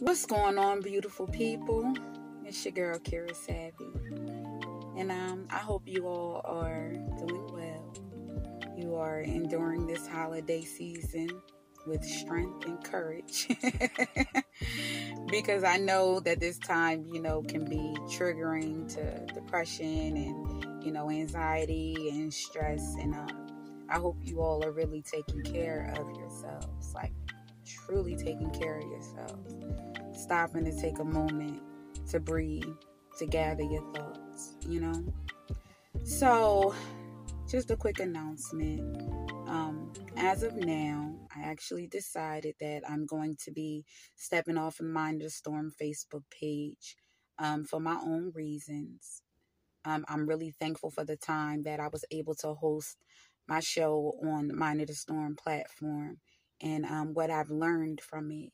What's going on, beautiful people? It's your girl Kira Savvy, and um, I hope you all are doing well. You are enduring this holiday season with strength and courage, because I know that this time, you know, can be triggering to depression and you know anxiety and stress, and um, I hope you all are really taking care of yourselves, like truly taking care of yourselves stopping to take a moment to breathe, to gather your thoughts, you know? So, just a quick announcement. Um, as of now, I actually decided that I'm going to be stepping off of Mind the Storm Facebook page um, for my own reasons. Um, I'm really thankful for the time that I was able to host my show on the Mind the Storm platform and um, what I've learned from it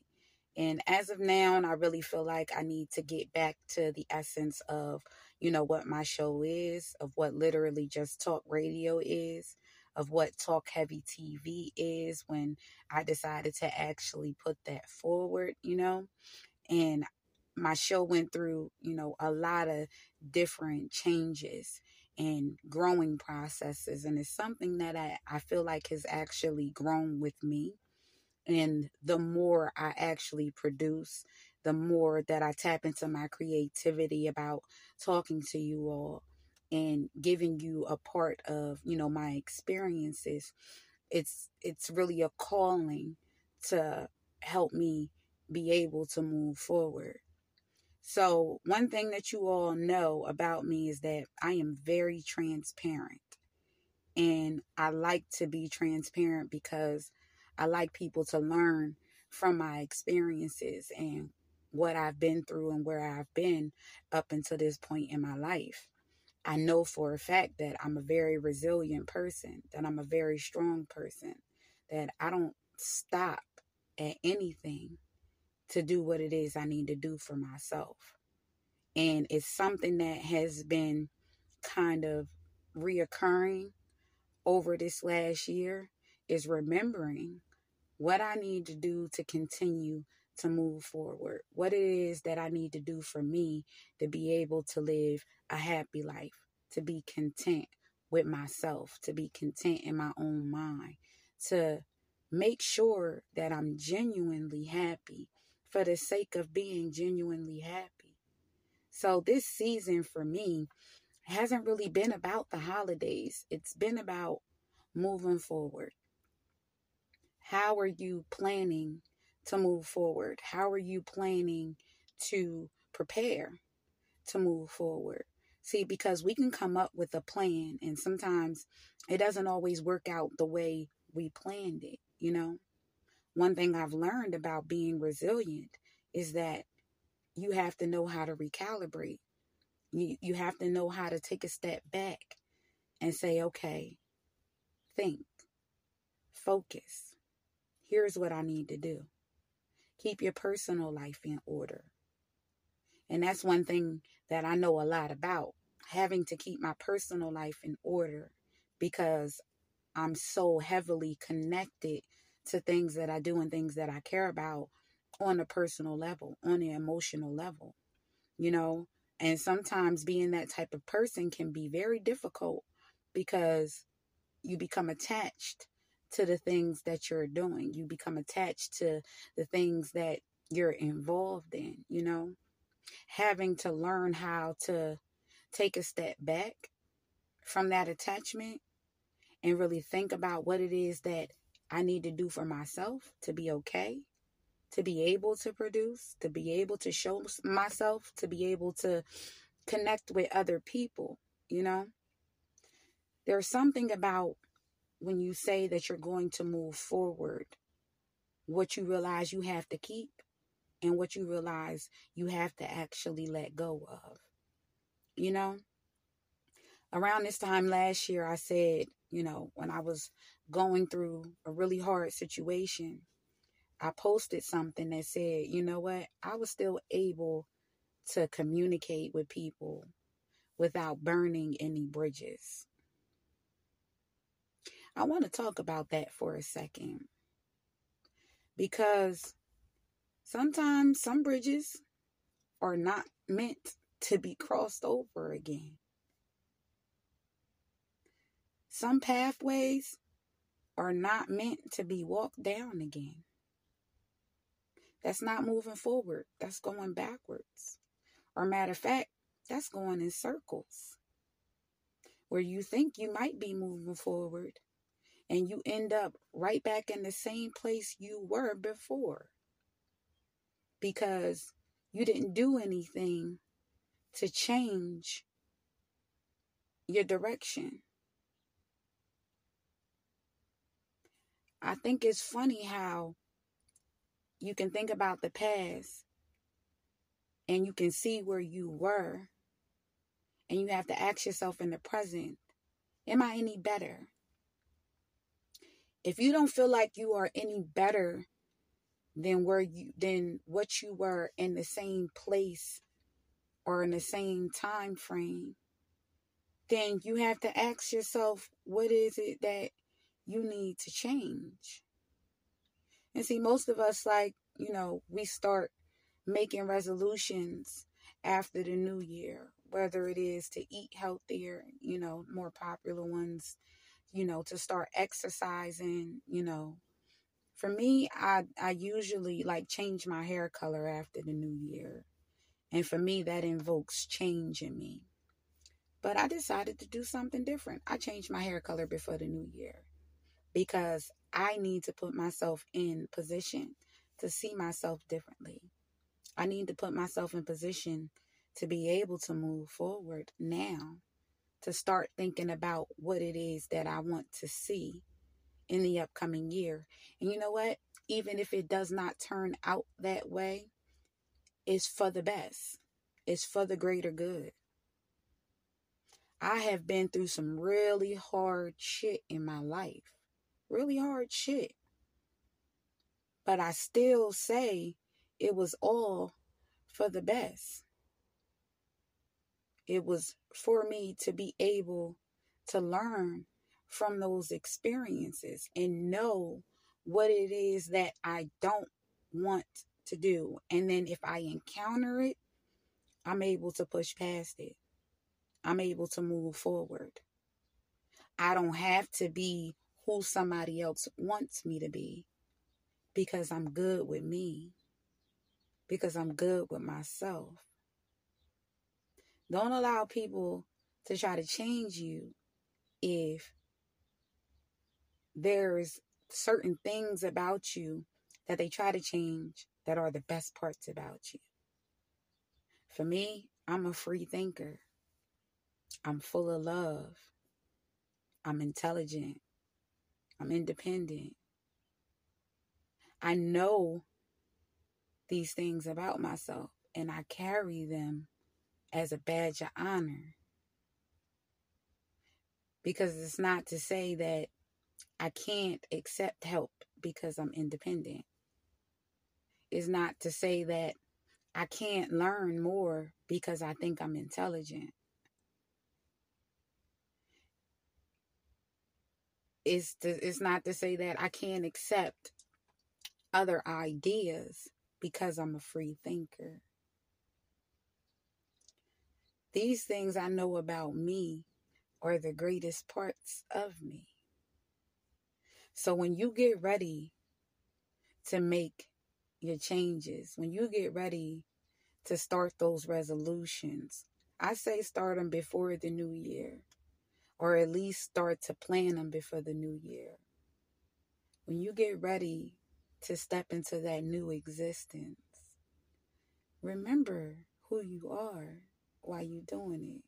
and as of now, I really feel like I need to get back to the essence of, you know, what my show is, of what literally just talk radio is, of what talk heavy TV is when I decided to actually put that forward, you know. And my show went through, you know, a lot of different changes and growing processes. And it's something that I, I feel like has actually grown with me and the more I actually produce, the more that I tap into my creativity about talking to you all and giving you a part of, you know, my experiences. It's it's really a calling to help me be able to move forward. So, one thing that you all know about me is that I am very transparent. And I like to be transparent because I like people to learn from my experiences and what I've been through and where I've been up until this point in my life. I know for a fact that I'm a very resilient person, that I'm a very strong person, that I don't stop at anything to do what it is I need to do for myself. And it's something that has been kind of reoccurring over this last year is remembering what I need to do to continue to move forward, what it is that I need to do for me to be able to live a happy life, to be content with myself, to be content in my own mind, to make sure that I'm genuinely happy for the sake of being genuinely happy. So, this season for me hasn't really been about the holidays, it's been about moving forward. How are you planning to move forward? How are you planning to prepare to move forward? See, because we can come up with a plan, and sometimes it doesn't always work out the way we planned it, you know? One thing I've learned about being resilient is that you have to know how to recalibrate. You, you have to know how to take a step back and say, okay, think, focus, here's what I need to do. Keep your personal life in order. And that's one thing that I know a lot about having to keep my personal life in order because I'm so heavily connected to things that I do and things that I care about on a personal level, on an emotional level, you know. And sometimes being that type of person can be very difficult because you become attached to the things that you're doing. You become attached to the things that you're involved in, you know? Having to learn how to take a step back from that attachment and really think about what it is that I need to do for myself to be okay, to be able to produce, to be able to show myself, to be able to connect with other people, you know? There's something about when you say that you're going to move forward, what you realize you have to keep and what you realize you have to actually let go of. You know? Around this time last year, I said, you know, when I was going through a really hard situation, I posted something that said, you know what? I was still able to communicate with people without burning any bridges. I want to talk about that for a second because Sometimes some bridges are not meant to be crossed over again. Some pathways are not meant to be walked down again. That's not moving forward. That's going backwards. Or matter of fact, that's going in circles. Where you think you might be moving forward and you end up right back in the same place you were before. Because you didn't do anything to change your direction. I think it's funny how you can think about the past and you can see where you were and you have to ask yourself in the present am i any better if you don't feel like you are any better than where you than what you were in the same place or in the same time frame then you have to ask yourself what is it that you need to change. And see, most of us, like, you know, we start making resolutions after the new year, whether it is to eat healthier, you know, more popular ones, you know, to start exercising, you know. For me, I I usually like change my hair color after the new year. And for me that invokes change in me. But I decided to do something different. I changed my hair color before the new year because I need to put myself in position to see myself differently. I need to put myself in position to be able to move forward now, to start thinking about what it is that I want to see in the upcoming year. And you know what? Even if it does not turn out that way, it's for the best, it's for the greater good. I have been through some really hard shit in my life really hard shit. But I still say it was all for the best. It was for me to be able to learn from those experiences and know what it is that I don't want to do. And then if I encounter it, I'm able to push past it. I'm able to move forward. I don't have to be who somebody else wants me to be because I'm good with me, because I'm good with myself. Don't allow people to try to change you if there's certain things about you that they try to change that are the best parts about you. For me, I'm a free thinker. I'm full of love. I'm intelligent. I'm independent. I know these things about myself and I carry them as a badge of honor. Because it's not to say that I can't accept help because I'm independent. It's not to say that I can't learn more because I think I'm intelligent. is to, it's not to say that I can't accept other ideas because I'm a free thinker. These things I know about me are the greatest parts of me. So when you get ready to make your changes, when you get ready to start those resolutions, I say start them before the new year or at least start to plan them before the new year. When you get ready to step into that new existence, remember who you are while you're doing it.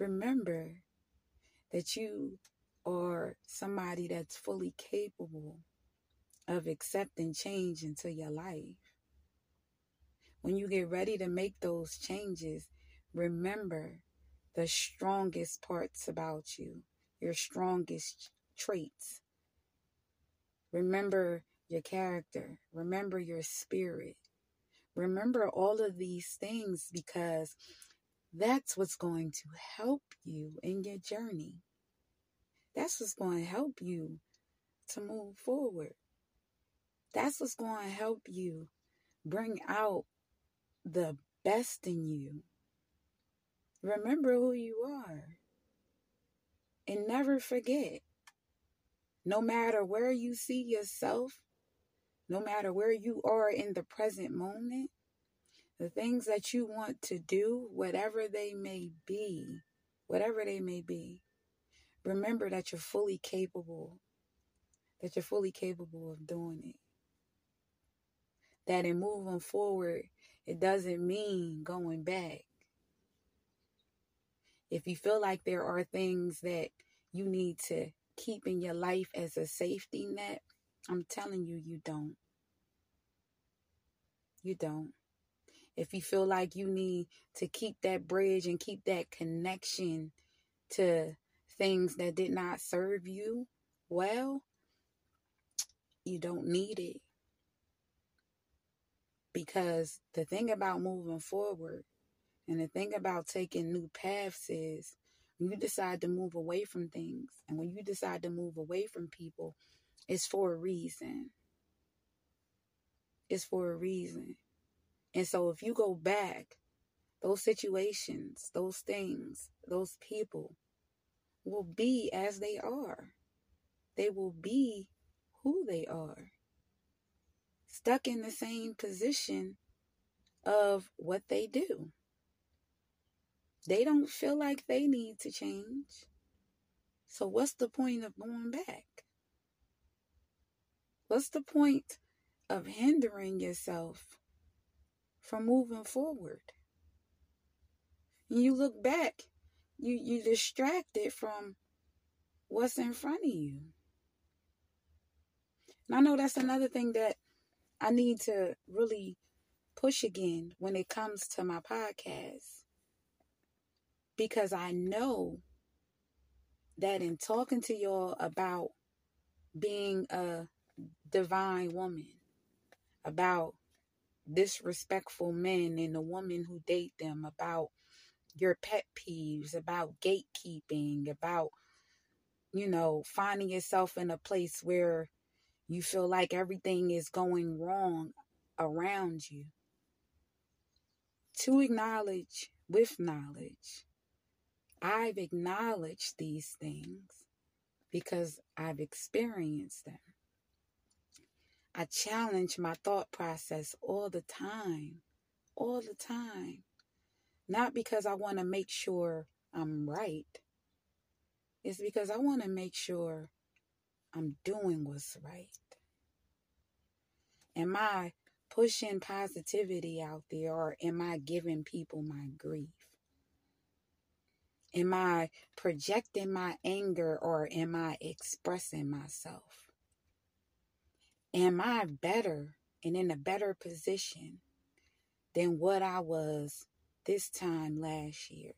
Remember that you are somebody that's fully capable of accepting change into your life. When you get ready to make those changes, remember the strongest parts about you, your strongest traits. Remember your character, remember your spirit. Remember all of these things because that's what's going to help you in your journey. That's what's going to help you to move forward. That's what's going to help you bring out the best in you. Remember who you are. And never forget no matter where you see yourself, no matter where you are in the present moment, the things that you want to do, whatever they may be, whatever they may be, remember that you're fully capable, that you're fully capable of doing it. That in moving forward, it doesn't mean going back. If you feel like there are things that you need to keep in your life as a safety net, I'm telling you, you don't. You don't. If you feel like you need to keep that bridge and keep that connection to things that did not serve you well, you don't need it. Because the thing about moving forward and the thing about taking new paths is when you decide to move away from things and when you decide to move away from people, it's for a reason. It's for a reason. And so if you go back, those situations, those things, those people will be as they are. They will be who they are. Stuck in the same position of what they do. They don't feel like they need to change. So, what's the point of going back? What's the point of hindering yourself from moving forward? And you look back, you you distracted from what's in front of you. And I know that's another thing that I need to really push again when it comes to my podcast because I know that in talking to y'all about being a divine woman, about disrespectful men and the women who date them, about your pet peeves, about gatekeeping, about, you know, finding yourself in a place where you feel like everything is going wrong around you. To acknowledge with knowledge I've acknowledged these things because I've experienced them. I challenge my thought process all the time, all the time. Not because I want to make sure I'm right, it's because I want to make sure I'm doing what's right. Am I pushing positivity out there or am I giving people my grief? Am I projecting my anger or am I expressing myself? Am I better and in a better position than what I was this time last year?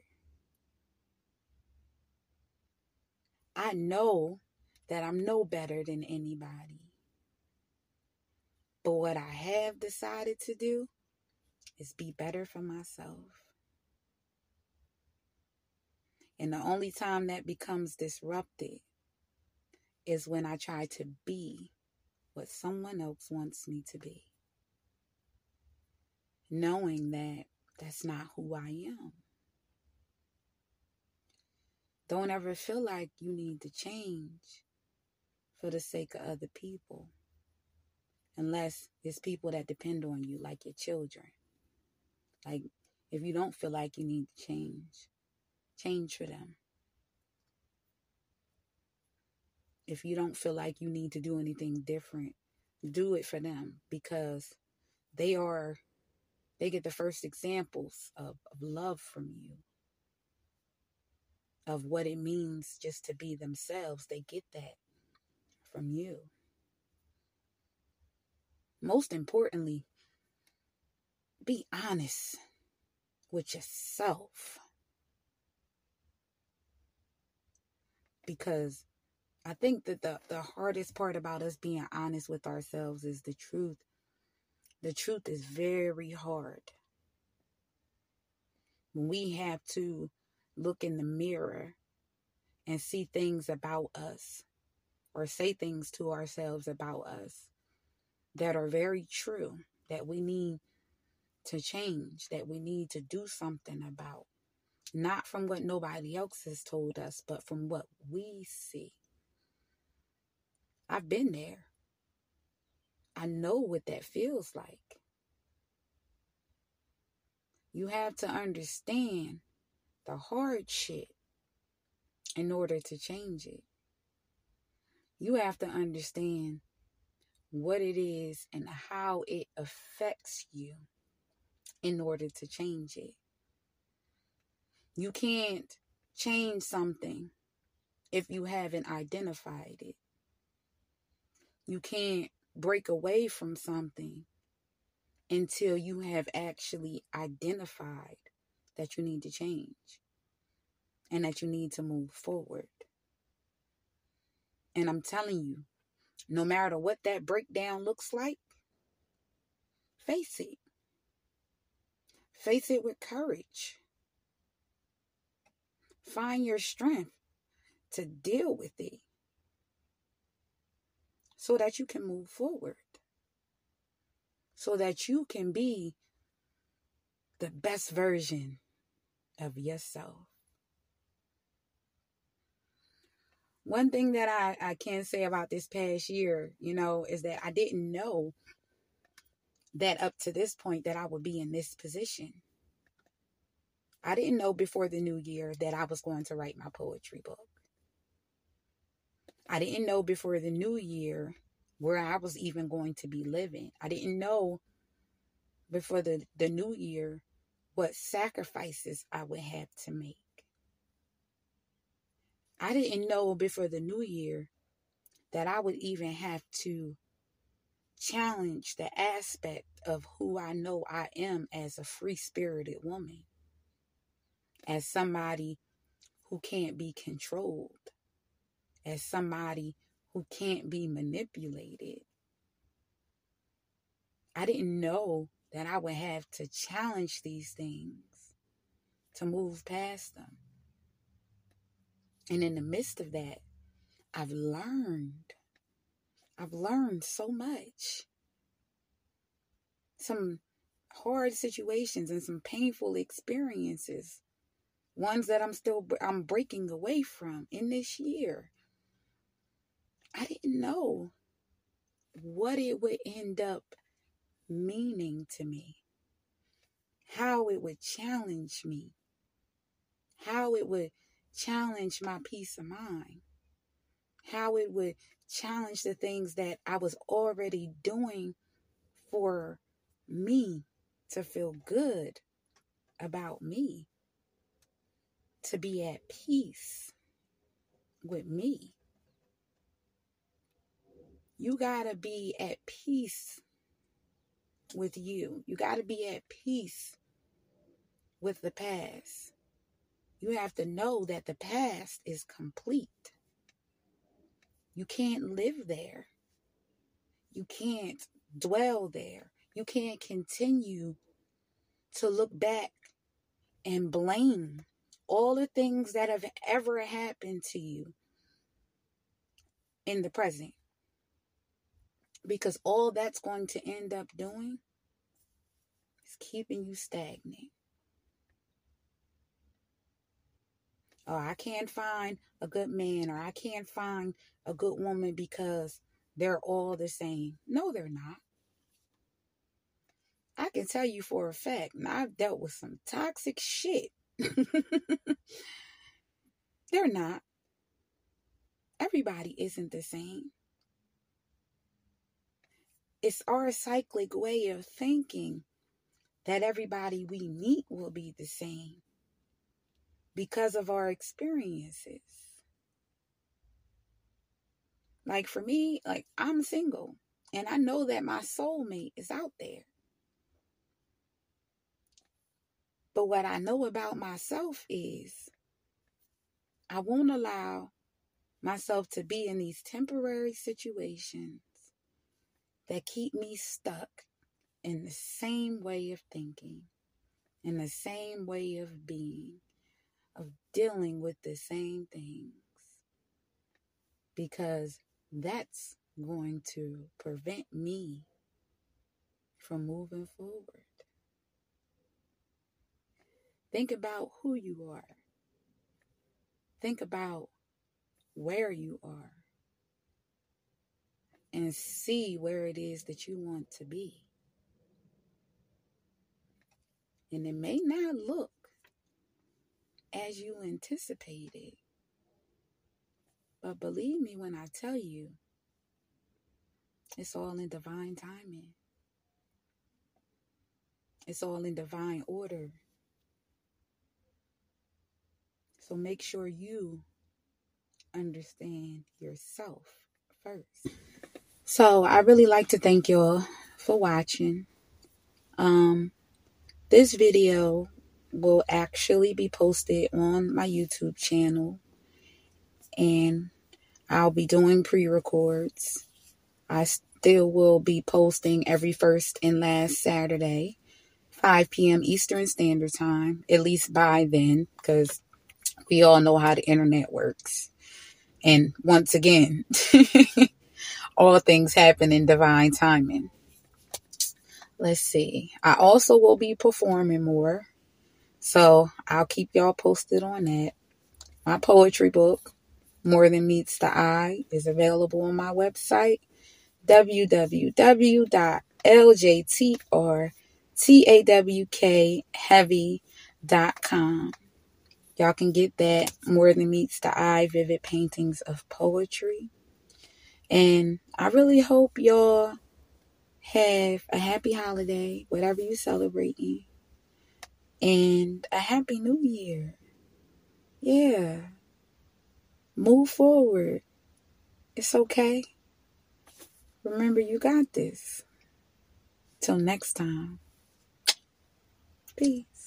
I know that I'm no better than anybody. But what I have decided to do is be better for myself. And the only time that becomes disrupted is when I try to be what someone else wants me to be. Knowing that that's not who I am. Don't ever feel like you need to change for the sake of other people. Unless it's people that depend on you, like your children. Like, if you don't feel like you need to change, Change for them. If you don't feel like you need to do anything different, do it for them because they are they get the first examples of, of love from you of what it means just to be themselves. They get that from you. Most importantly be honest with yourself. Because I think that the, the hardest part about us being honest with ourselves is the truth. The truth is very hard. We have to look in the mirror and see things about us or say things to ourselves about us that are very true that we need to change, that we need to do something about. Not from what nobody else has told us, but from what we see. I've been there. I know what that feels like. You have to understand the hard shit in order to change it. You have to understand what it is and how it affects you in order to change it. You can't change something if you haven't identified it. You can't break away from something until you have actually identified that you need to change and that you need to move forward. And I'm telling you, no matter what that breakdown looks like, face it. Face it with courage. Find your strength to deal with it so that you can move forward, so that you can be the best version of yourself. One thing that I, I can say about this past year, you know, is that I didn't know that up to this point that I would be in this position. I didn't know before the new year that I was going to write my poetry book. I didn't know before the new year where I was even going to be living. I didn't know before the, the new year what sacrifices I would have to make. I didn't know before the new year that I would even have to challenge the aspect of who I know I am as a free spirited woman, as somebody who can't be controlled, as somebody who can't be manipulated. I didn't know that I would have to challenge these things to move past them. And in the midst of that, I've learned. I've learned so much. Some hard situations and some painful experiences. Ones that I'm still I'm breaking away from in this year. I didn't know what it would end up meaning to me, how it would challenge me, how it would challenge my peace of mind, how it would challenge the things that I was already doing for me to feel good about me, to be at peace with me. You got to be at peace with you. You got to be at peace with the past. You have to know that the past is complete. You can't live there. You can't dwell there. You can't continue to look back and blame all the things that have ever happened to you in the present. Because all that's going to end up doing is keeping you stagnant. Oh, I can't find a good man or I can't find a good woman because they're all the same. No, they're not. I can tell you for a fact, I've dealt with some toxic shit. they're not. Everybody isn't the same. It's our cyclic way of thinking that everybody we meet will be the same because of our experiences. Like for me, like I'm single and I know that my soulmate is out there. But what I know about myself is I won't allow myself to be in these temporary situations that keep me stuck in the same way of thinking, in the same way of being, of dealing with the same things. Because that's going to prevent me from moving forward. Think about who you are. Think about where you are. And see where it is that you want to be. And it may not look as you anticipated. But believe me when I tell you, it's all in divine timing. It's all in divine order. So make sure you understand yourself first. So I really like to thank y'all for watching. Um, this video will actually be posted on my YouTube channel and I'll be doing pre-records. I still will be posting every first and last Saturday, 5 p.m. Eastern Standard Time, at least by then, because we all know how the internet works. And once again, all things happen in divine timing. Let's see. I also will be performing more. So I'll keep y'all posted on that. My poetry book, More Than Meets the Eye, is available on my website, www.ljtrtawkheavy.com. Y'all can get that More Than Meets the Eye Vivid Paintings of Poetry. And I really hope y'all have a happy holiday, whatever you're celebrating, and a happy new year. Yeah. Move forward. It's okay. Remember, you got this. Till next time. Peace.